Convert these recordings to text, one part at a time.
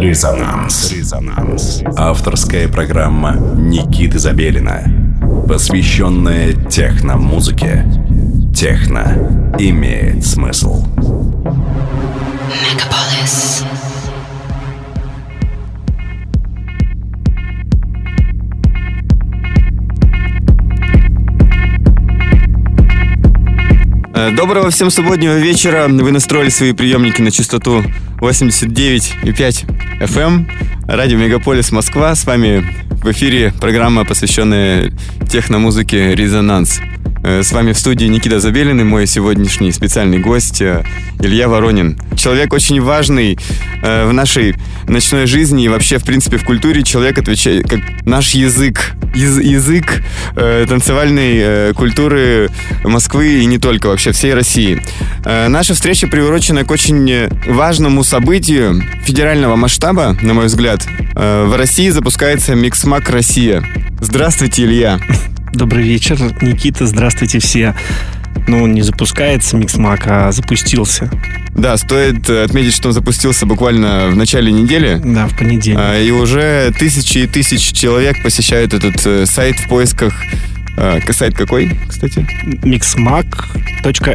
Резонанс. Резонанс. Авторская программа Никиты Забелина, посвященная техномузыке. Техно имеет смысл. Мегаполис. Э, доброго всем субботнего вечера. Вы настроили свои приемники на частоту 89,5 FM. Эм. Радио Мегаполис Москва. С вами в эфире программа, посвященная техномузыке «Резонанс». Э, с вами в студии Никита Забелин и мой сегодняшний специальный гость э, Илья Воронин. Человек очень важный э, в нашей ночной жизни и вообще, в принципе, в культуре. Человек отвечает как наш язык, яз, язык танцевальной культуры Москвы и не только, вообще всей России. Наша встреча приурочена к очень важному событию федерального масштаба, на мой взгляд. В России запускается Mixmag Россия. Здравствуйте, Илья. Добрый вечер, Никита, здравствуйте все. Ну, не запускается Mixmag, а запустился. Да, стоит отметить, что он запустился буквально в начале недели. Да, в понедельник. А, и уже тысячи и тысячи человек посещают этот э, сайт в поисках а, сайт какой, кстати? mixmag.io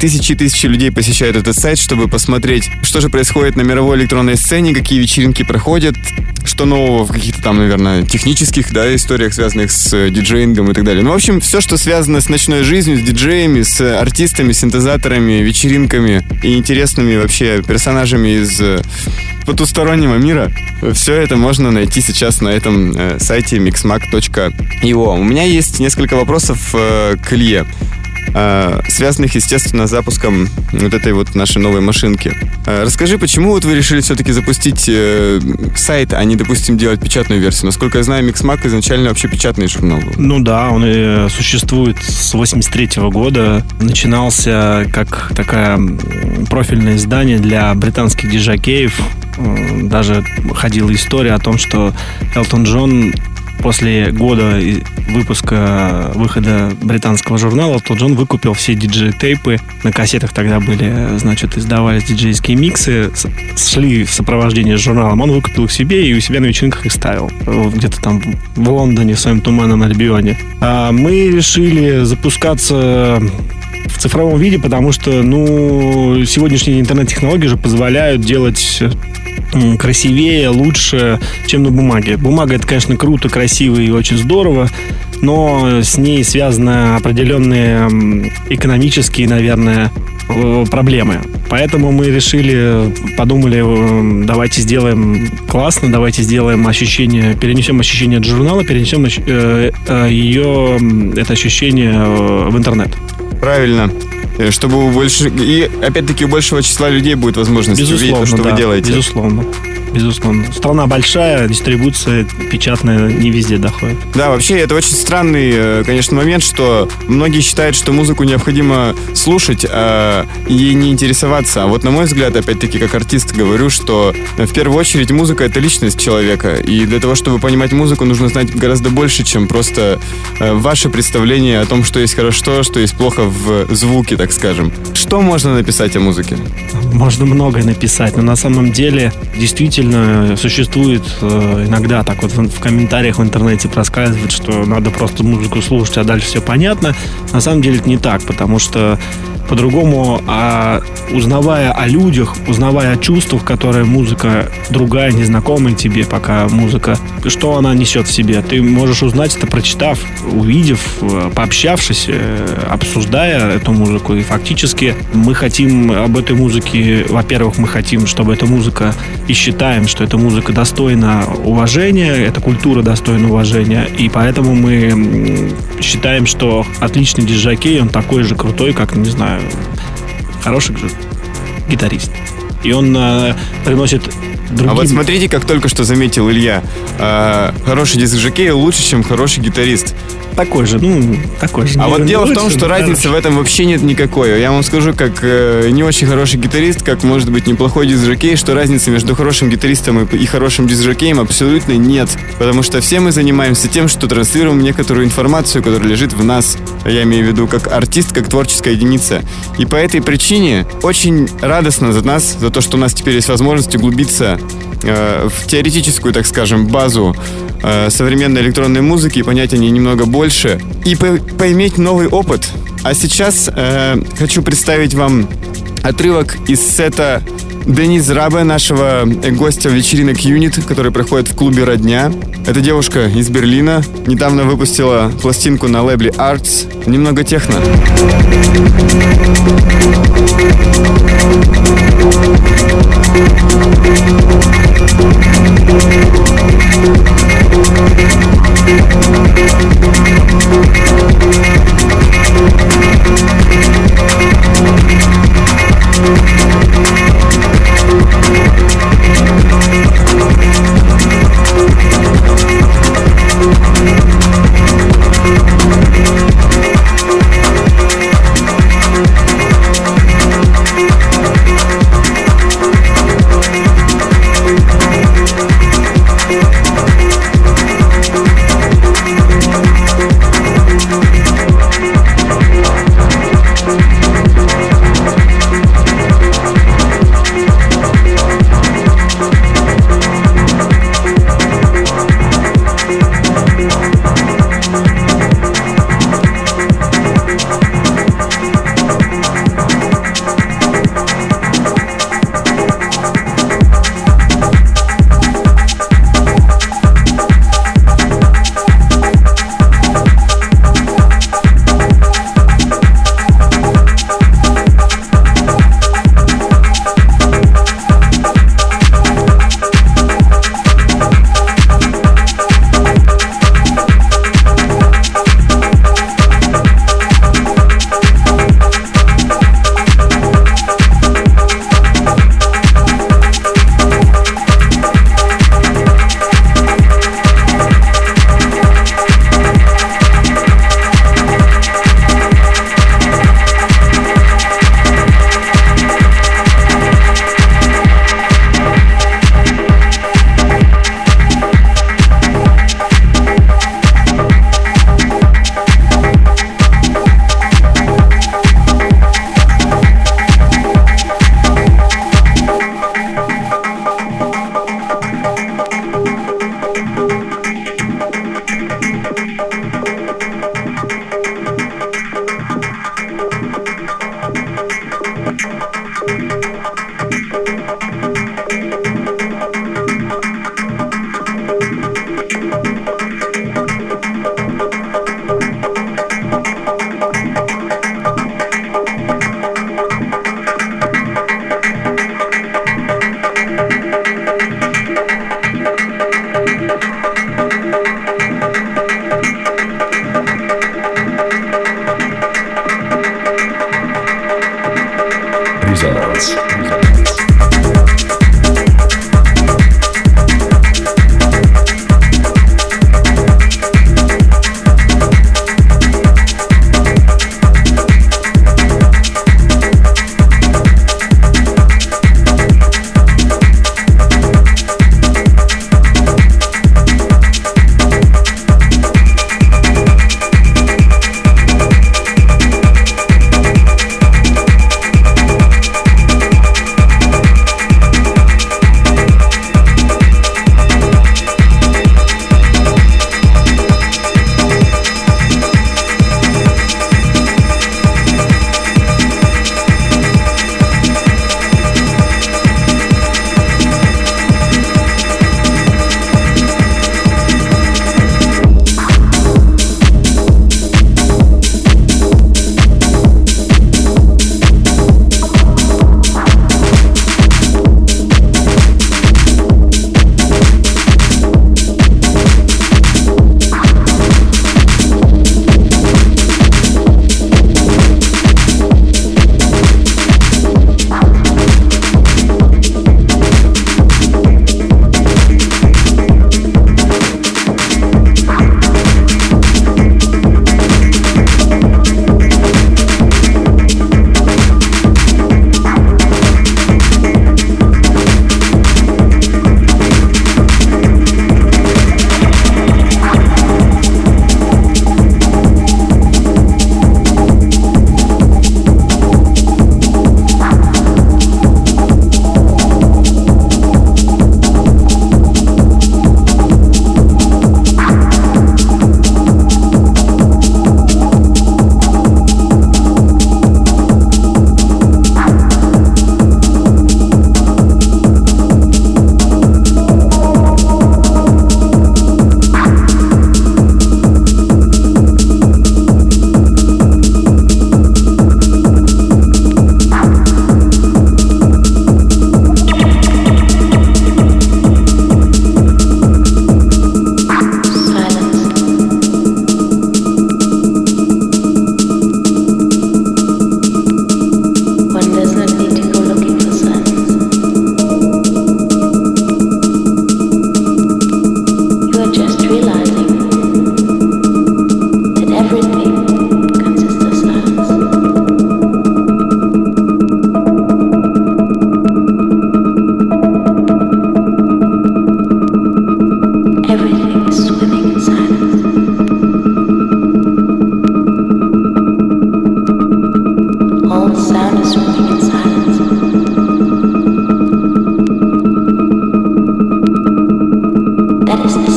Тысячи и тысячи людей посещают этот сайт, чтобы посмотреть, что же происходит на мировой электронной сцене, какие вечеринки проходят, что нового в каких-то там, наверное, технических да, историях, связанных с э, диджеингом и так далее. Ну, в общем, все, что связано с ночной жизнью, с диджеями, с артистами, синтезаторами, вечеринками и интересными вообще персонажами из э, потустороннего мира. Все это можно найти сейчас на этом э, сайте mixmag.io. У меня есть несколько вопросов э, к Илье. Э, связанных, естественно, с запуском вот этой вот нашей новой машинки. Э, расскажи, почему вот вы решили все-таки запустить э, сайт, а не, допустим, делать печатную версию? Насколько я знаю, Mixmag изначально вообще печатный журнал был. Ну да, он и существует с 83 -го года. Начинался как такое профильное издание для британских диджакеев. Даже ходила история о том, что Элтон Джон после года выпуска, выхода британского журнала, то Джон выкупил все диджей-тейпы. На кассетах тогда были, значит, издавались диджейские миксы, шли в сопровождении с журналом. Он выкупил их себе и у себя на вечеринках их ставил. Где-то там в Лондоне, в своем туманном Альбионе. А мы решили запускаться в цифровом виде, потому что, ну, сегодняшние интернет-технологии же позволяют делать красивее, лучше, чем на бумаге. Бумага это, конечно, круто, красиво и очень здорово, но с ней связаны определенные экономические, наверное, э, проблемы. Поэтому мы решили, подумали, давайте сделаем классно, давайте сделаем ощущение, перенесем ощущение от журнала, перенесем э, э, ее, это ощущение в интернет. Правильно. Э, чтобы больше... И, опять-таки, у большего числа людей будет возможность Безусловно, увидеть то, что да, вы делаете. Безусловно безусловно. Страна большая, дистрибуция печатная не везде доходит. Да, вообще это очень странный, э, конечно, момент, что многие считают, что музыку необходимо слушать а, и не интересоваться. А вот на мой взгляд, опять-таки, как артист говорю, что э, в первую очередь музыка это личность человека. И для того, чтобы понимать музыку, нужно знать гораздо больше, чем просто э, ваше представление о том, что есть хорошо, что есть плохо в звуке, так скажем. Что можно написать о музыке? Можно многое написать, но на самом деле действительно действительно существует э, иногда так вот в, комментариях в интернете проскальзывает, что надо просто музыку слушать, а дальше все понятно. На самом деле это не так, потому что по-другому, а узнавая о людях, узнавая о чувствах, которые музыка другая, незнакомая тебе, пока музыка, что она несет в себе, ты можешь узнать это, прочитав, увидев, э, пообщавшись, э, обсуждая эту музыку. И фактически мы хотим об этой музыке, во-первых, мы хотим, чтобы эта музыка, и считаем, что эта музыка достойна уважения, эта культура достойна уважения, и поэтому мы считаем, что отличный диджакей, он такой же крутой, как, не знаю, хороший гитарист. И он э, приносит другим... А вот смотрите, как только что заметил Илья, э, хороший диск-жокей лучше, чем хороший гитарист такой же, ну, такой же. А вот дело в том, что разницы в этом вообще нет никакой. Я вам скажу, как э, не очень хороший гитарист, как может быть неплохой дизжокей, что разницы между хорошим гитаристом и, и хорошим дизжокеем абсолютно нет. Потому что все мы занимаемся тем, что транслируем некоторую информацию, которая лежит в нас. Я имею в виду как артист, как творческая единица. И по этой причине очень радостно за нас, за то, что у нас теперь есть возможность углубиться э, в теоретическую, так скажем, базу э, современной электронной музыки, понять о ней немного больше и по поиметь новый опыт. А сейчас э, хочу представить вам отрывок из сета Денис Рабе, нашего гостя вечеринок Юнит, который проходит в клубе «Родня». Эта девушка из Берлина недавно выпустила пластинку на лейбле Arts «Немного техно». Thank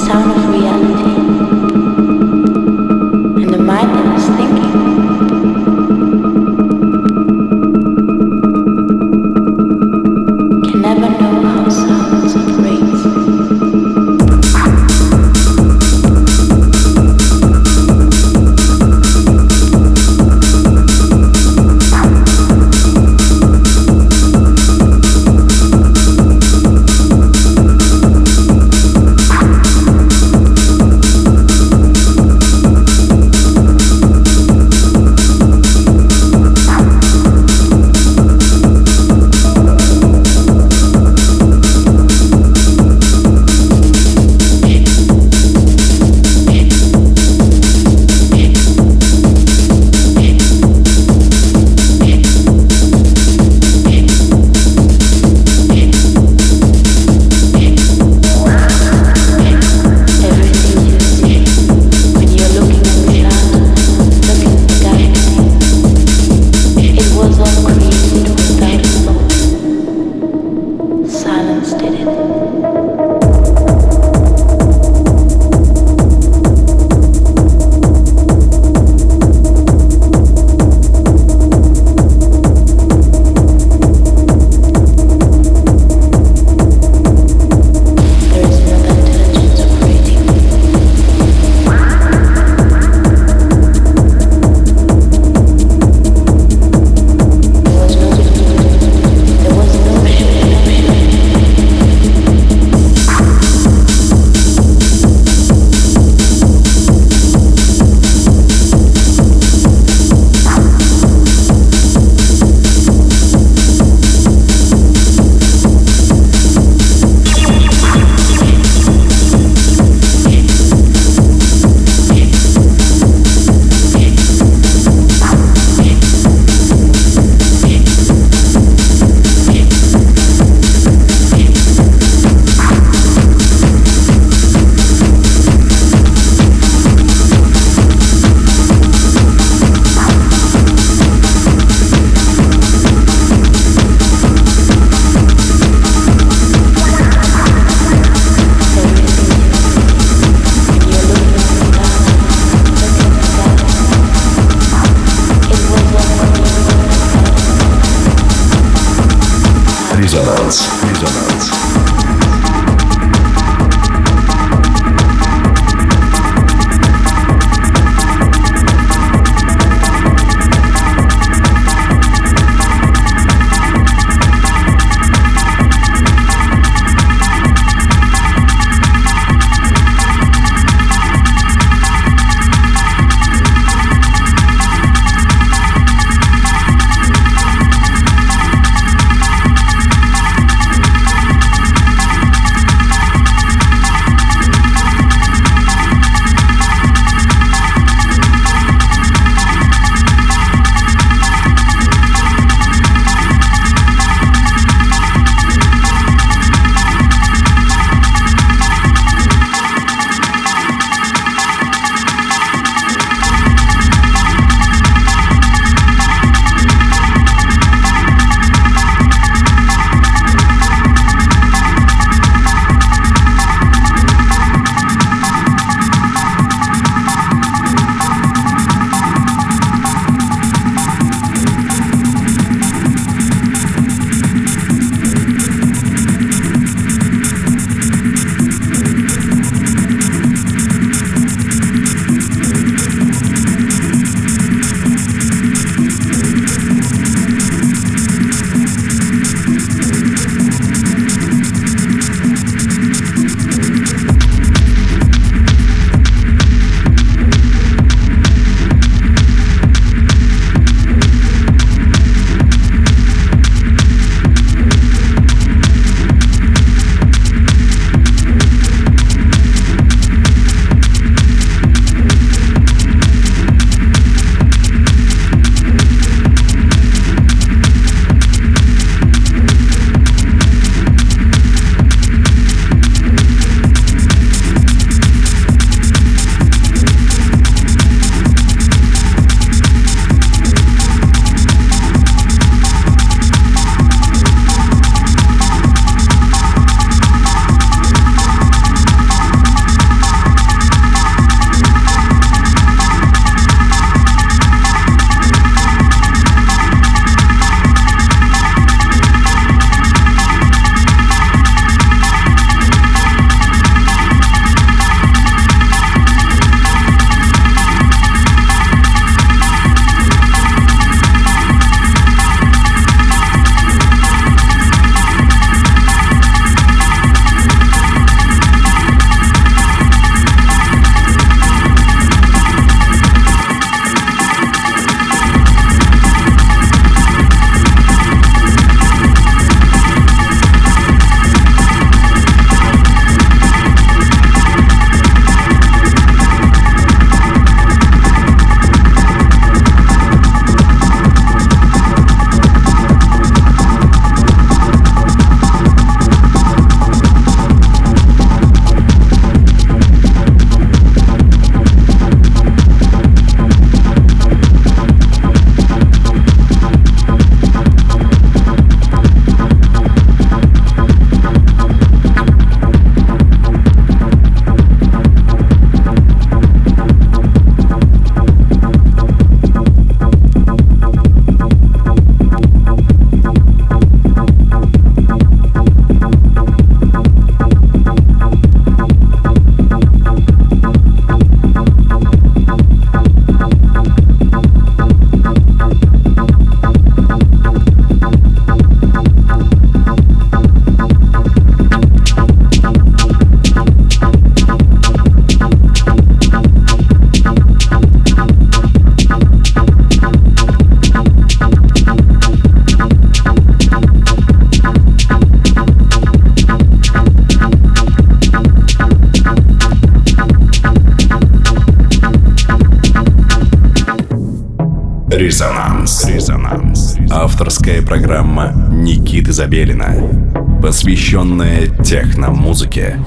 sound of Забелина, посвященная техномузыке.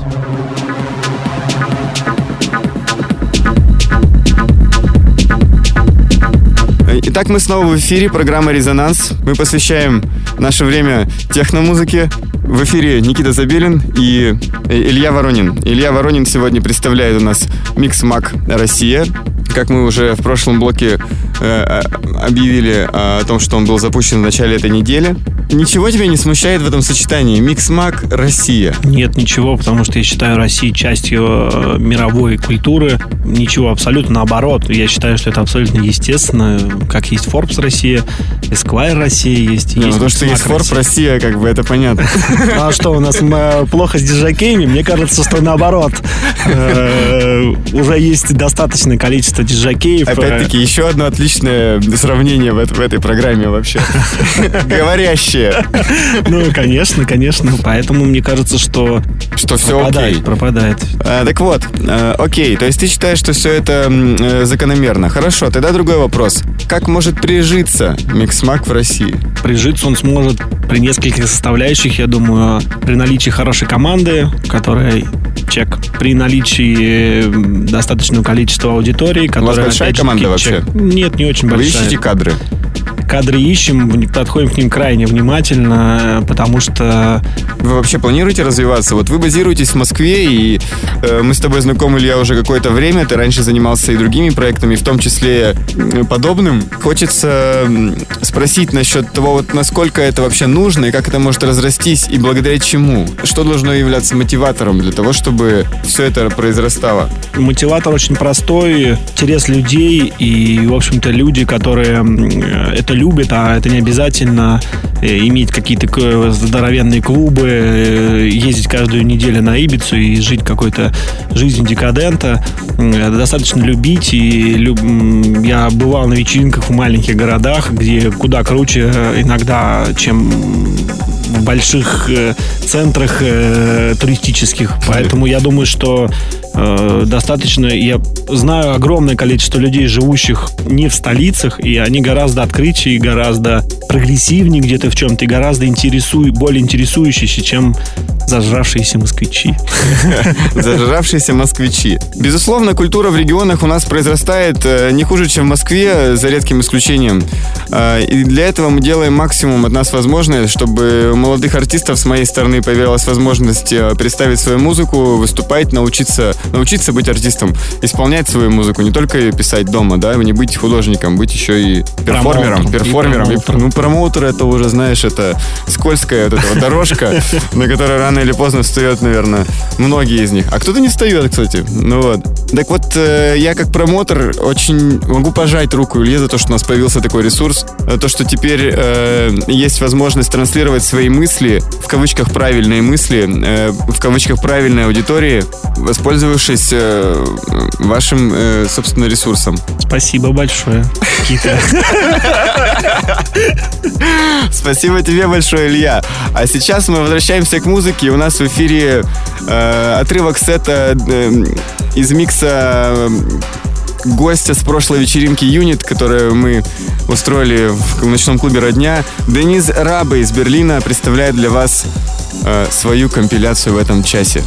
Итак, мы снова в эфире, программа «Резонанс». Мы посвящаем наше время техномузыке. В эфире Никита Забелин и Илья Воронин. Илья Воронин сегодня представляет у нас Микс Мак Россия. Как мы уже в прошлом блоке э, объявили о том, что он был запущен в начале этой недели. Ничего тебя не смущает в этом сочетании? Микс-мак Россия. Нет, ничего, потому что я считаю Россию частью э, мировой культуры. Ничего, абсолютно наоборот. Я считаю, что это абсолютно естественно. Как есть Forbes Россия, Esquire Россия есть. Не, есть ну то, что есть Forbes Россия, как бы это понятно. А что, у нас э, плохо с диджакеями? Мне кажется, что наоборот. Э, уже есть достаточное количество диджакеев. Опять-таки, еще одно отличное сравнение в этой программе вообще. Говорящие. Ну, конечно, конечно. Поэтому мне кажется, что... Что все окей. Пропадает. А, так вот, а, окей. То есть ты считаешь, что все это э, закономерно. Хорошо, тогда другой вопрос. Как может прижиться миксмак в России? Прижиться он сможет при нескольких составляющих, я думаю, при наличии хорошей команды, которая чек, при наличии достаточного количества аудитории, которая... У вас большая команда вообще? Нет, не очень большая. Вы ищете кадры? кадры ищем, подходим к ним крайне внимательно, потому что... Вы вообще планируете развиваться? Вот вы базируетесь в Москве, и э, мы с тобой знакомы, Илья, уже какое-то время. Ты раньше занимался и другими проектами, в том числе подобным. Хочется спросить насчет того, вот насколько это вообще нужно, и как это может разрастись, и благодаря чему? Что должно являться мотиватором для того, чтобы все это произрастало? Мотиватор очень простой, интерес людей, и, в общем-то, люди, которые это любят, а это не обязательно э, иметь какие-то здоровенные клубы, э, ездить каждую неделю на Ибицу и жить какой-то жизнью декадента. Достаточно любить. И люб... я бывал на вечеринках в маленьких городах, где куда круче э, иногда, чем в больших э, центрах э, туристических. Поэтому я думаю, что э, достаточно. Я знаю огромное количество людей, живущих не в столицах, и они гораздо открытие, гораздо прогрессивнее где-то в чем-то, и гораздо интересуй, более интересующиеся, чем зажравшиеся москвичи. Зажравшиеся москвичи. Безусловно, культура в регионах у нас произрастает э, не хуже, чем в Москве, за редким исключением. Э, и для этого мы делаем максимум от нас возможное, чтобы у молодых артистов с моей стороны появилась возможность э, представить свою музыку, выступать, научиться, научиться быть артистом, исполнять свою музыку, не только писать дома, да, не быть художником, быть еще и перформером. Перформером. И промоутер. Ну, промоутер это уже, знаешь, это скользкая вот эта дорожка, на которой рано или поздно встает, наверное, многие из них. А кто-то не встает, кстати. Ну вот. Так вот, э, я как промотор очень могу пожать руку Илье за то, что у нас появился такой ресурс. То, что теперь э, есть возможность транслировать свои мысли, в кавычках правильные мысли, э, в кавычках правильной аудитории, воспользовавшись э, вашим, э, собственно, ресурсом. Спасибо большое, Кита. Спасибо тебе большое, Илья. А сейчас мы возвращаемся к музыке. У нас в эфире э, отрывок сета э, из микса э, гостя с прошлой вечеринки Юнит, которую мы устроили в ночном клубе «Родня». Денис Раба из Берлина представляет для вас э, свою компиляцию в этом часе.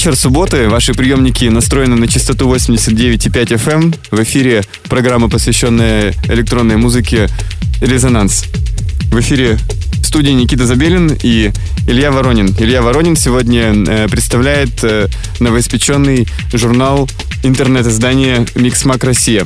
Вечер субботы. Ваши приемники настроены на частоту 89,5 FM. Эм. В эфире программа, посвященная электронной музыке «Резонанс». В эфире студии Никита Забелин и Илья Воронин. Илья Воронин сегодня э, представляет э, новоиспеченный журнал интернет-издания «Миксмак Россия».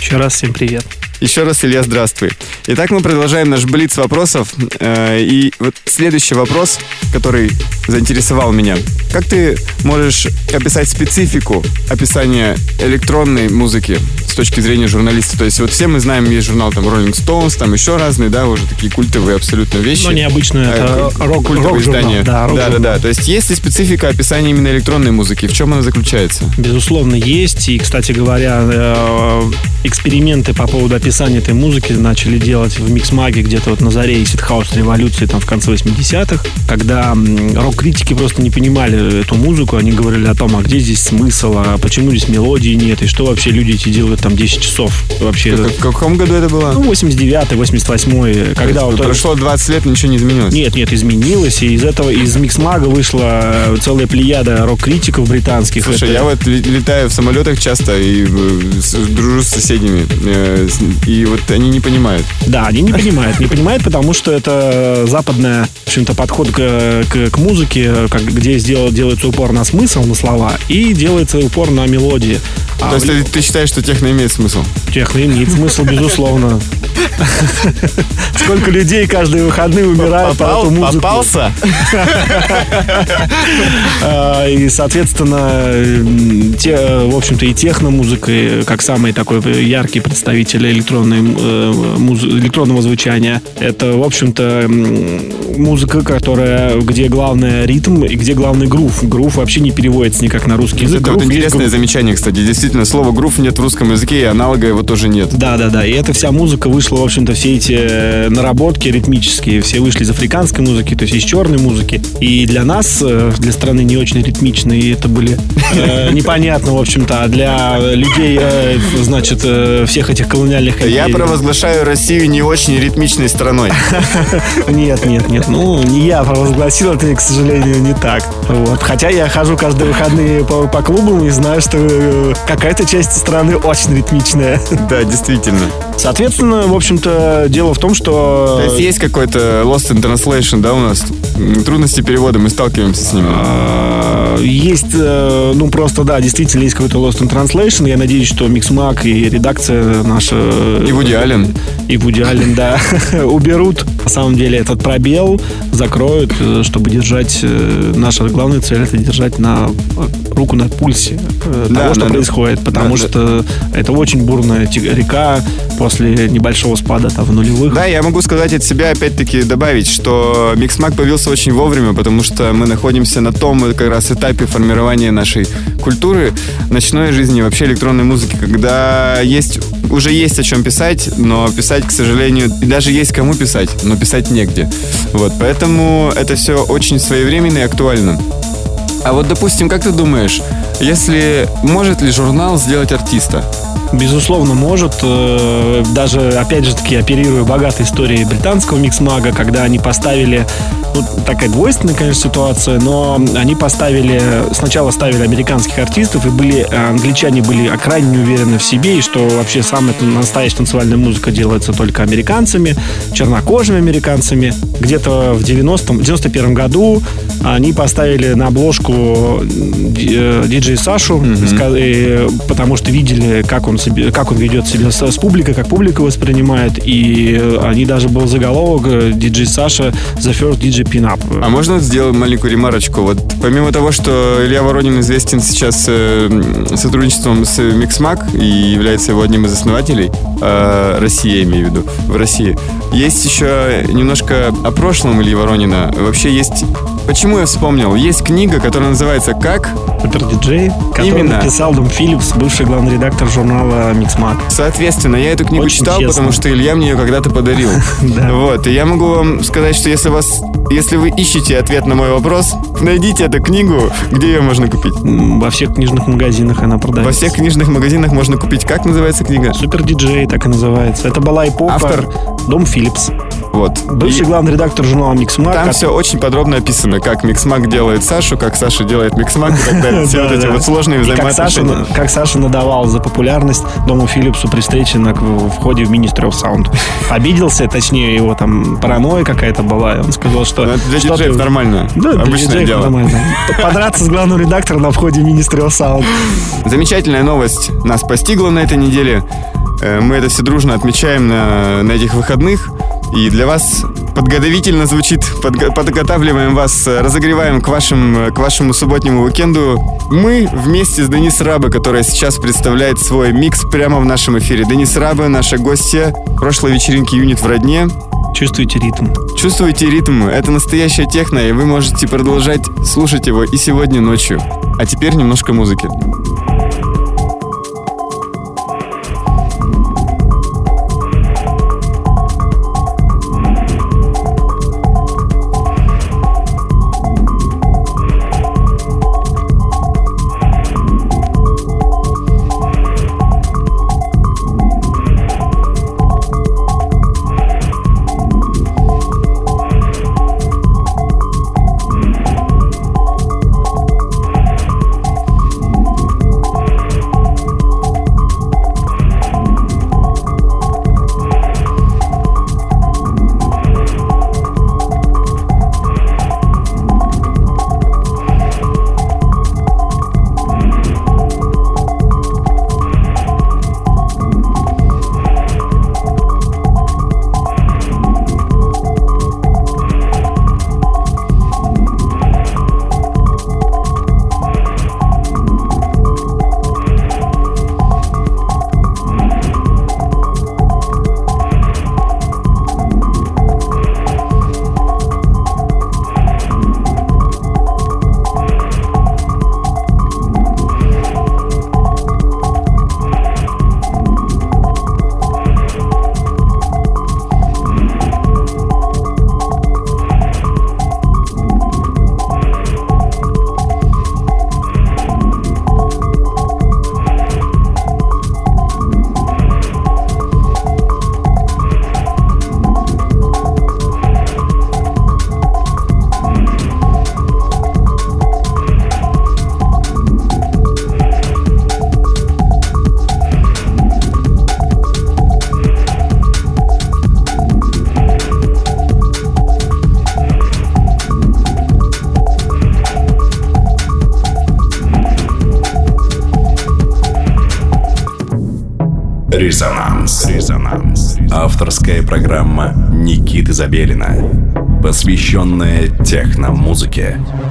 Еще раз всем привет. Еще раз, Илья, здравствуй. Итак, мы продолжаем наш блиц вопросов. Э, и вот следующий вопрос, который заинтересовал меня. Как ты можешь описать специфику описания электронной музыки с точки зрения журналиста? То есть вот все мы знаем, есть журнал там Rolling Stones, там еще разные, да, уже такие культовые абсолютно вещи. Но ну, необычно это рок, культовые рок издания. Да, рок да, да, да. То есть есть ли специфика описания именно электронной музыки? В чем она заключается? Безусловно, есть. И, кстати говоря, э, эксперименты по поводу описания этой музыки начали делать в Миксмаге где-то вот на заре ситхаус революции там в конце 80-х, когда рок-критики просто не понимали эту музыку, они говорили о том, а где здесь смысл, а почему здесь мелодии нет, и что вообще люди эти делают там 10 часов вообще. В, в каком году это было? Ну, 89-й, 88-й, когда вот... Прошло 20 лет, ничего не изменилось? Нет, нет, изменилось, и из этого, из Миксмага вышла целая плеяда рок-критиков британских. Слушай, это... я вот летаю в самолетах часто и э, дружу с соседями, э, и вот они не понимают. Да, они не понимают. Не понимают, потому что это западная, в общем-то, подход к, к, к музыке, как, где сделал, делается упор на смысл, на слова, и делается упор на мелодии. А То есть ты, ты считаешь, что техно имеет смысл? Техно имеет смысл, безусловно. Сколько людей каждые выходные умирают Попал, по эту музыку. Попался? А, и, соответственно, те, в общем-то, и техно-музыка, как самый такой яркий представитель электронной, э, муз... электронного звучания, это, в общем-то, музыка, которая, где главный ритм и где главный грув. Грув вообще не переводится никак на русский язык. Это вот интересное замечание, кстати. Действительно, слова грув нет в русском языке, и аналога его тоже нет. Да, да, да. И эта вся музыка вышла, в общем-то, все эти э, наработки ритмические, все вышли из африканской музыки, то есть из черной музыки. И для нас, э, для страны не очень ритмичные, это были э, непонятно, в общем-то, а для людей, э, значит, э, всех этих колониальных... Я провозглашаю Россию не очень ритмичной страной. Нет, нет, нет. Ну, не я провозгласил, это, к сожалению, не так. Вот. Хотя я хожу каждые выходные по, по клубам и знаю, что э, какая-то часть страны очень ритмичная. Да, действительно. Соответственно, в общем-то, дело в том, что... То есть есть какой-то lost in translation, да, у нас? Трудности перевода, мы сталкиваемся с ними. А, есть, э, ну, просто, да, действительно есть какой-то lost in translation. Я надеюсь, что Mixmag и редакция наша... И Вуди Аллен. И Вуди Аллен, да. уберут, на самом деле, этот пробел, закроют, э, чтобы держать... Э, наша главная цель — это держать на руку на пульсе да, того, что происходит. Потому да, что да. это очень бурная река, после небольшого спада там в нулевых. Да, я могу сказать от себя опять-таки добавить, что Mixmag появился очень вовремя, потому что мы находимся на том как раз этапе формирования нашей культуры, ночной жизни, вообще электронной музыки, когда есть уже есть о чем писать, но писать, к сожалению, даже есть кому писать, но писать негде. Вот, поэтому это все очень своевременно и актуально. А вот, допустим, как ты думаешь, если может ли журнал сделать артиста? Безусловно, может. Э, даже, опять же таки, оперируя богатой историей британского миксмага, когда они поставили ну, такая двойственная, конечно, ситуация, но они поставили, сначала ставили американских артистов, и были, э, англичане были крайне не уверены в себе, и что вообще самая настоящая танцевальная музыка делается только американцами, чернокожими американцами. Где-то в 90-м, 91 году они поставили на обложку э, диджей Сашу, mm-hmm. потому что видели, как он, себе, как он ведет себя с, с публикой, как публика воспринимает, и они даже был заголовок э, диджей Саша The First DJ Pin-Up. А можно сделать маленькую ремарочку? Вот помимо того, что Илья Воронин известен сейчас э, сотрудничеством с Mixmag и является его одним из основателей э, России, я имею в виду, в России, есть еще немножко о прошлом Ильи Воронина. Вообще есть Почему я вспомнил? Есть книга, которая называется «Как?» Супер диджей, который Именно. написал Дом Филлипс, бывший главный редактор журнала Mixmag. Соответственно, я эту книгу Очень читал, честно. потому что Илья мне ее когда-то подарил. Вот, и я могу вам сказать, что если вас если вы ищете ответ на мой вопрос, найдите эту книгу, где ее можно купить. Во всех книжных магазинах она продается. Во всех книжных магазинах можно купить. Как называется книга? Супер диджей, так и называется. Это была эпоха. Автор? Дом Филлипс. Вот. Бывший И главный редактор журнала Mixmag. там все очень подробно описано, как Mixmag делает Сашу, как Саша делает Mixmag и так далее. Все вот эти вот сложные как взаимоотношения. как Саша надавал за популярность Дому Филлипсу при встрече на, входе в Ministry of Sound. Обиделся, точнее, его там паранойя какая-то была, и он сказал, что... Ну, Для диджеев нормально. Да, Обычное дело. нормально. Подраться с главным редактором на входе в Ministry of Sound. Замечательная новость нас постигла на этой неделе. Э, Мы это все дружно отмечаем на, на этих выходных. И для вас подготовительно звучит, подго- подготавливаем вас, э, разогреваем к, вашим, э, к вашему субботнему уикенду. Мы вместе с Денис Рабы, которая сейчас представляет свой микс прямо в нашем эфире. Денис Рабы, наша гостья прошлой вечеринки «Юнит в родне». Чувствуете ритм. Чувствуете ритм? Это настоящая техно, и вы можете продолжать слушать его и сегодня ночью. А теперь немножко музыки. Программа Никиты Забелина, посвященная техномузыке. Резонанс.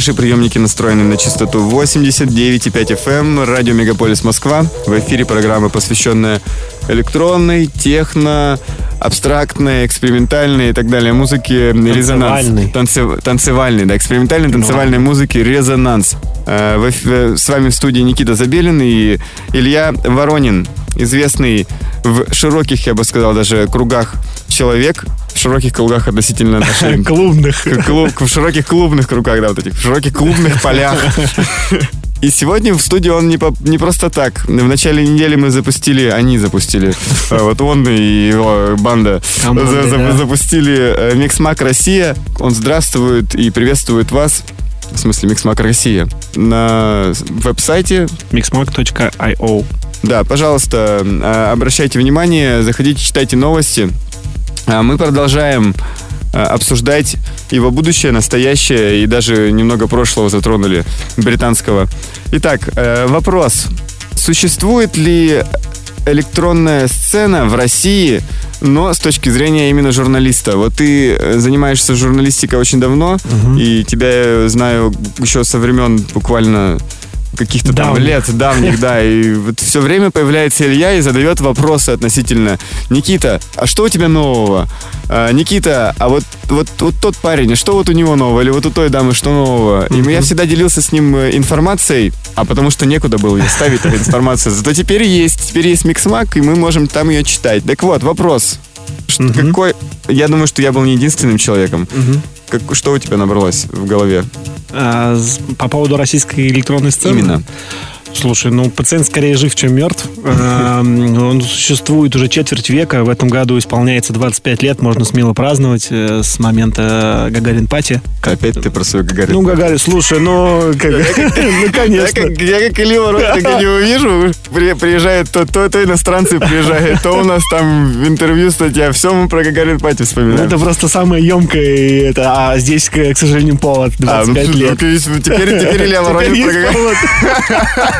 Ваши приемники настроены на частоту 89,5 FM, эм, радио Мегаполис Москва. В эфире программа, посвященная электронной, техно, абстрактной, экспериментальной и так далее музыке «Резонанс». Танцевальный. танцевальный, да, экспериментальной танцевальной ну. музыки «Резонанс». Э, с вами в студии Никита Забелин и Илья Воронин, известный в широких, я бы сказал, даже кругах человек, в широких кругах относительно нашей... Клубных. Клуб, в широких клубных кругах, да, вот этих, в широких клубных полях. И сегодня в студии он не, по, не просто так. В начале недели мы запустили, они запустили, э, вот он и его банда Команды, за, да. запустили э, Mixmag Россия. Он здравствует и приветствует вас. В смысле, Mixmag Россия. На веб-сайте mixmag.io Да, пожалуйста, э, обращайте внимание, заходите, читайте новости. А мы продолжаем а, обсуждать его будущее, настоящее и даже немного прошлого затронули британского. Итак, э, вопрос. Существует ли электронная сцена в России, но с точки зрения именно журналиста. Вот ты э, занимаешься журналистикой очень давно, угу. и тебя я знаю еще со времен буквально каких-то там лет давних, да, и вот все время появляется Илья и задает вопросы относительно Никита, а что у тебя нового? А, Никита, а вот, вот, вот тот парень, а что вот у него нового? Или вот у той дамы что нового? И я всегда делился с ним э, информацией, а потому что некуда было ставить эту информацию. Зато теперь есть, теперь есть Миксмак, и мы можем там ее читать. Так вот, вопрос. Какой... Я думаю, что я был не единственным человеком. Как, что у тебя набралось в голове? А, по поводу российской электронной сцены? Именно. Слушай, ну пациент скорее жив, чем мертв. Эм, он существует уже четверть века. В этом году исполняется 25 лет. Можно смело праздновать э, с момента Гагарин Пати. Опять ты про свою Гагарин Ну, Гагарин, слушай, ну, ну конечно. Я как Илья Ротика не увижу, приезжает, то, то, то иностранцы приезжают, то у нас там в интервью статья, все мы про Гагарин Пати вспоминаем. Это просто самое емкое, это, а здесь, к сожалению, повод 25 а, ну, лет. Теперь, теперь Илья Воронин про Гагарин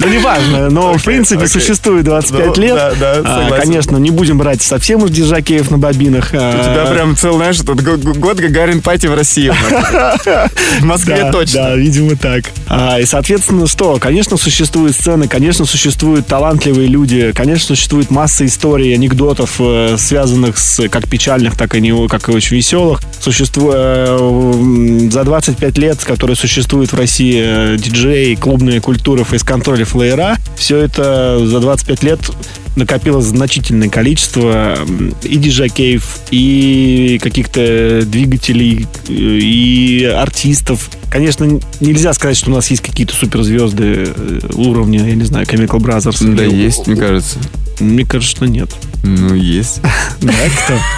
Ну, неважно, но в принципе существует 25 Ну, лет. да, да, А. Конечно, не будем брать совсем уж диджакеев на бобинах. У тебя прям цел, знаешь, г- год Гагарин пати в России. В Москве Да, точно. Да, видимо так. А, и, соответственно, что? Конечно, существуют сцены, конечно, существуют талантливые люди, конечно, существует масса историй, анекдотов, э, связанных с как печальных, так и не как и очень веселых. Существует за 25 лет, которые существует в России э, диджей, клубная культура, фейс-контроль флеера, все это за 25 лет накопилось значительное количество и диджакеев, и каких-то двигателей, э, и артистов. Конечно, нельзя сказать, что у нас есть какие-то суперзвезды э, уровня, я не знаю, Chemical Brothers. Да, или- есть, мне кажется. Мне кажется, что нет. Ну, есть. Да,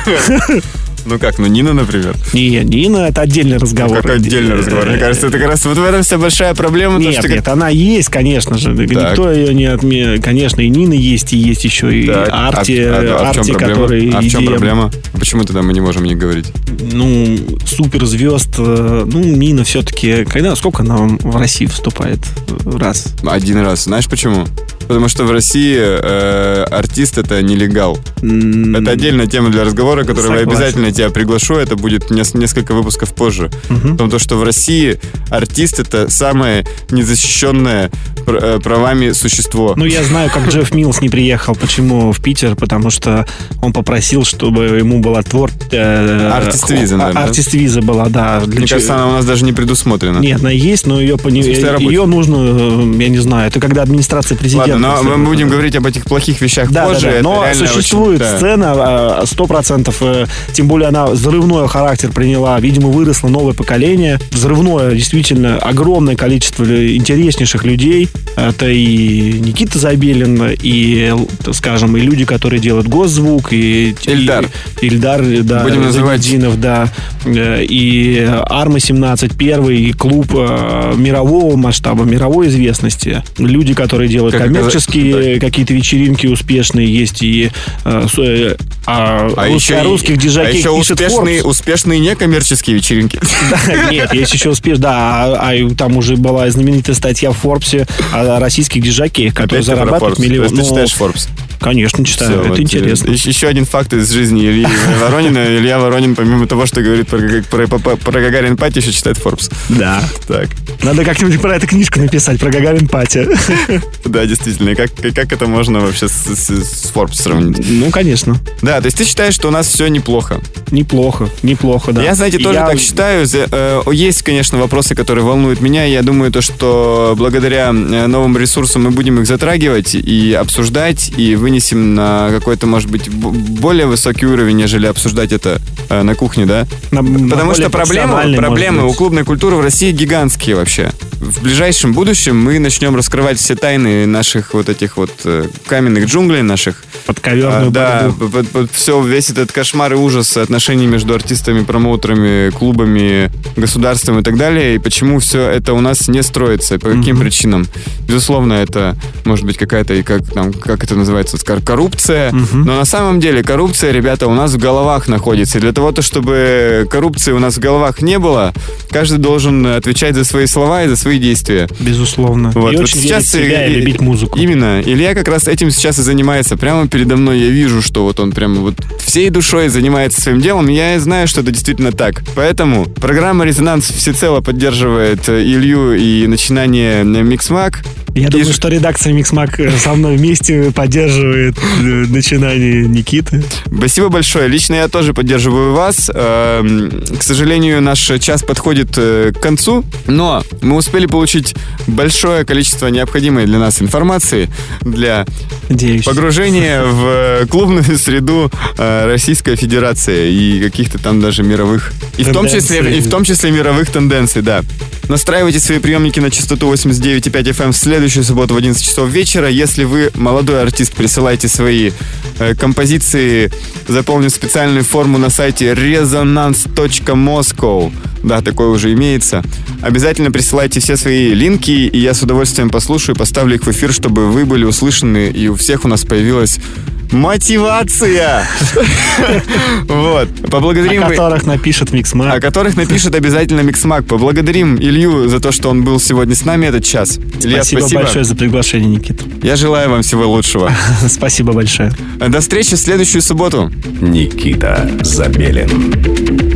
кто? Ну как, ну Нина, например. Не, Нина, это отдельный разговор. Как отдельный разговор. Мне кажется, это как раз вот в этом вся большая проблема. то, Нет, что нет, она есть, конечно же. Никто ее не отменяет. Конечно, и Нина есть, и есть еще и Так, Арти, а- а в чем Арти, который А в чем EDM. проблема? Почему тогда мы не можем не говорить? ну, суперзвезд, э, ну, Нина все-таки, когда, сколько она в России вступает? Раз. Один раз. Знаешь почему? Потому что в России э, артист это нелегал. М, Это отдельная тема для разговора, которую Согласен. обязательно тебя приглашу. Это будет нес- несколько выпусков позже. том, то, что в России артист это самое незащищенное э, правами существо. Ну, я знаю, как Джефф Милс не приехал. Почему в Питер? Потому что он попросил, чтобы ему была твор... э, Артист-виза, наверное, да? Артист-виза была, да. Для Мне кажется, она у нас даже не предусмотрена. Нет, она есть, но ее, ее нужно, э, я не знаю, это когда администрация президента... Ладно, но мы будем говорить об этих плохих вещах Да, позже. да, да. Но существует очень- да. сцена а, сто процентов, э, тем более она взрывной характер приняла. Видимо, выросло новое поколение. Взрывное, действительно, огромное количество интереснейших людей. Это и Никита Забелин, и, скажем, и люди, которые делают госзвук, и... Ильдар. И, Ильдар, да. Будем называть- Зайнуддинов, да. Э, И Арма-17, первый клуб э, мирового масштаба, мировой известности. Люди, которые делают Как коммерческие какие-то вечеринки успешные, есть и э, а, А рус- еще, русских а диджакей еще успешные, успешные некоммерческие вечеринки. Нет, есть еще успеш, да, а, а и там уже была знаменитая статья в Форбсе о российских диджакеях, которые зарабатывают миллион. ты Ну, читаешь Forbes? Конечно, читаю, Всё, это вот, интересно. э, Еще, один факт из жизни Ильи Воронина. Илья Воронин, помимо того, что говорит про, про, про, про Гагарин Пати, еще читает Forbes. Да. Так, Надо как-нибудь про эту книжку написать, про Гагарин Пати. да, действительно. И как, как это можно вообще с, с- с Forbes сравнить? Ну, конечно. Да, то есть ты считаешь, что у нас все неплохо. Неплохо, неплохо, да. Я, знаете, тоже Я- так считаю. Э, Есть, конечно, вопросы, которые волнуют меня. Я думаю, то, что благодаря э, новым ресурсам мы будем их затрагивать и обсуждать, и вынесем на какой-то, может быть, более высокий уровень, нежели обсуждать это э, на кухне, да? На- на Потому что более проблемы, проблемы у клубной культуры в России гигантские вообще. В ближайшем будущем мы начнем раскрывать все тайны наших вот этих вот э, каменных джунглей наших. Подковерную А, да, борьбу. все, весь этот кошмар и ужас отношений между артистами, промоутерами, клубами, государством и так далее. И почему все это у нас не строится, по каким Мгм. причинам. Безусловно, это может быть какая-то, и как, там, как это называется, коррупция. Мгм. Но на самом деле коррупция, ребята, у нас в головах находится. И для того, то, чтобы коррупции у нас в головах не было, каждый должен отвечать за свои слова и за свои действия. Безусловно. Вот, и вот очень сейчас себя и, и- любить музыку. Именно. Илья как раз этим сейчас и занимается. Прямо передо мной я вижу, что вот он прямо вот всей душой занимается своим делом. Я знаю, что это действительно так. Поэтому программа «Резонанс» всецело поддерживает э, Илью и начинание э, Mixmag. Я И думаю, что редакция Mixmag со мной вместе поддерживает э, начинание Никиты. Спасибо большое. Лично я тоже поддерживаю вас. Эм, К сожалению, наш час подходит э, к концу, но мы успели получить большое количество необходимой для нас информации для Надеюсь. погружения в э, клубную среду Российской Федерации и каких-то там даже мировых. И в том числе, и в том числе мировых тенденций, да. Настраивайте свои приемники на частоту 89,5 FM в следующую субботу в 11 часов вечера. Если вы молодой артист, присылайте свои э, композиции, заполнив специальную форму на сайте resonance.moscow. Да, такое уже имеется. Обязательно присылайте все свои линки, и я с удовольствием послушаю, поставлю их в эфир, чтобы вы были услышаны, и у всех у нас появилась Мотивация! Вот. Поблагодарим... О которых напишет Mixmag. О которых напишет обязательно Mixmag. Поблагодарим Илью за то, что он был сегодня с нами этот час. Илья, спасибо, спасибо большое за приглашение, Никита. Я желаю вам всего лучшего. Спасибо большое. До встречи в следующую субботу. Никита Забелин.